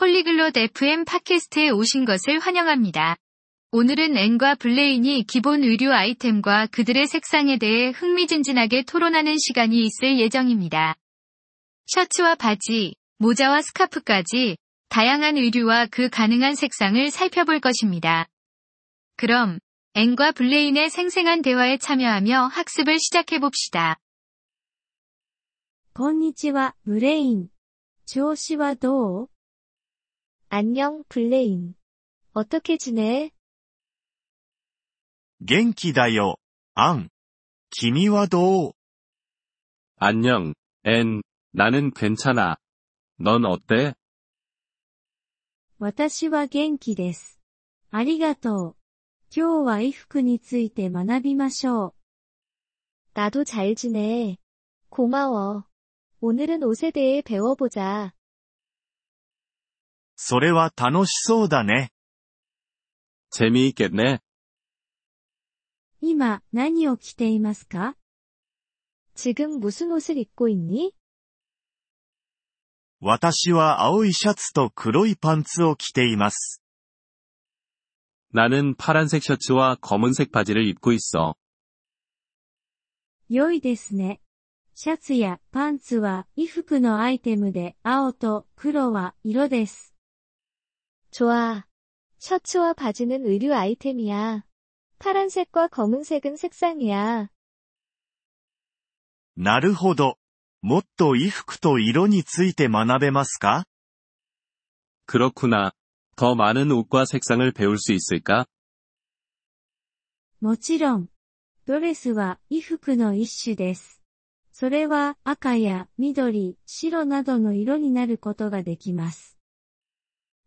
폴리글롯 FM 팟캐스트에 오신 것을 환영합니다. 오늘은 앤과 블레인이 기본 의류 아이템과 그들의 색상에 대해 흥미진진하게 토론하는 시간이 있을 예정입니다. 셔츠와 바지, 모자와 스카프까지 다양한 의류와 그 가능한 색상을 살펴볼 것입니다. 그럼 앤과 블레인의 생생한 대화에 참여하며 학습을 시작해 봅시다. こんにちは、ブレイン。調子はどう 안녕, 블레인. 어떻게 지내? 元気だよ、アン。君はどう 안녕, 앤. 나는 괜찮아. 넌 어때? 私は元気です。ありがとう。今日は衣服について学びましょう。 나도 잘 지내. 고마워. 오늘은 옷에 대해 배워보자. それは楽しそうだね。 재미있겠네. 今、何を着ていますか 지금 무슨 옷을 입고 있니? 私は青いシャツと黒いパンツを着ています。 나는 파란색 셔츠와 검은색 바지를 입고 있어. 良いですね。シャツやパンツは衣服のアイテムで青と黒は色です。 좋아. 셔츠와 바지는 의류 아이템이야. 파란색과 검은색은 색상이야. なるほど。もっと衣服と色について学べますか 그렇구나. 더 많은 옷과 색상을 배울 수 있을까? もちろん。ドレスは衣服の一種です。それは赤や緑、白などの色になることができます。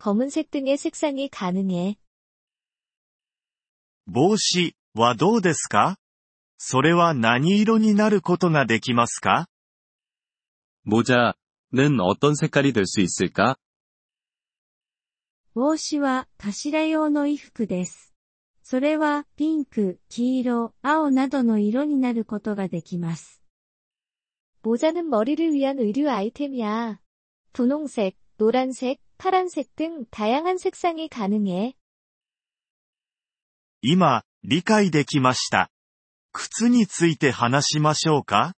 검은색 등의 색상이 가능해. 帽子はどうですかそれは何色になることができますか 모자는 어떤 색깔이 될 수 있을까? 帽子は頭用の衣服です。それはピンク、黄色、青などの色になることができます。 모자는 머리를 위한 의류 아이템이야. 분홍색, 노란색, 파란색 등 다양한 색상이 가능해. 今、理解できました。靴について話しましょうか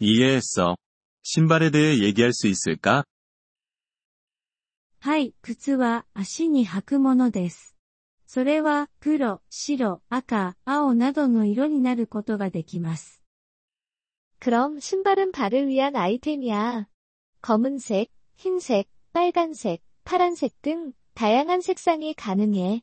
이해했어. 신발에 대해 얘기할 수 있을까? はい、靴は足に履くものです。それは黒、白、赤、青などの色になることができます。 그럼 신발은 발을 위한 아이템이야. 검은색, 흰색, 빨간색, 파란색 등 다양한 색상이 가능해.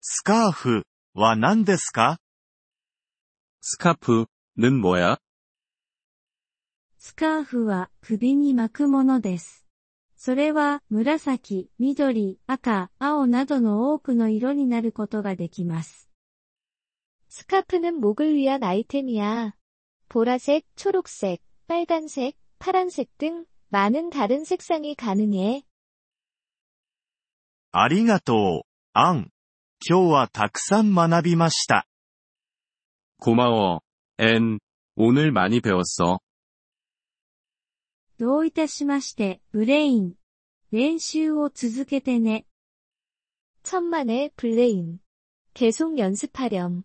スカーフは何ですか 스카프는 뭐야? スカーフは首に巻くものです。それは紫、緑、赤、青などの多くの色になることができます。 스카프는 목을 위한 아이템이야. 보라색, 초록색, 빨간색, 파란색 등 많은 다른 색상이 가능해. ありがとう、アン。今日はたくさん学びました。 고마워. 앤. 오늘 많이 배웠어. どういたしまして、ブレイン。練習を続けてね。 천만의 블레인. 계속 연습하렴.